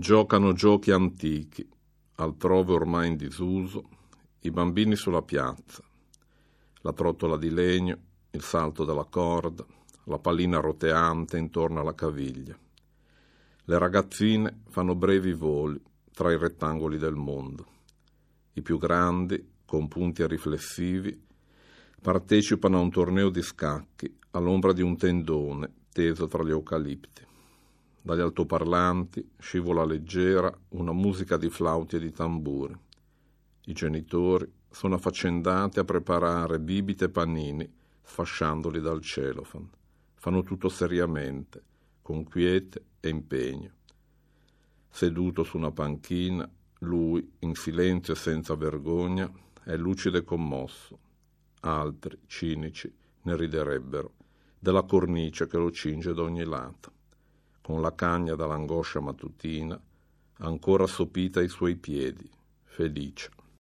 Giocano giochi antichi, altrove ormai in disuso, i bambini sulla piazza, la trottola di legno, il salto della corda, la pallina roteante intorno alla caviglia. Le ragazzine fanno brevi voli tra i rettangoli del mondo. I più grandi, con punti riflessivi, partecipano a un torneo di scacchi all'ombra di un tendone teso tra gli eucalipti. Dagli altoparlanti scivola leggera una musica di flauti e di tamburi. I genitori sono affaccendati a preparare bibite e panini, sfasciandoli dal celofan. Fanno tutto seriamente, con quiete e impegno. Seduto su una panchina, lui, in silenzio e senza vergogna, è lucido e commosso. Altri, cinici, ne riderebbero, della cornice che lo cinge da ogni lato. Con la cagna dall'angoscia mattutina, ancora sopita ai suoi piedi, felice.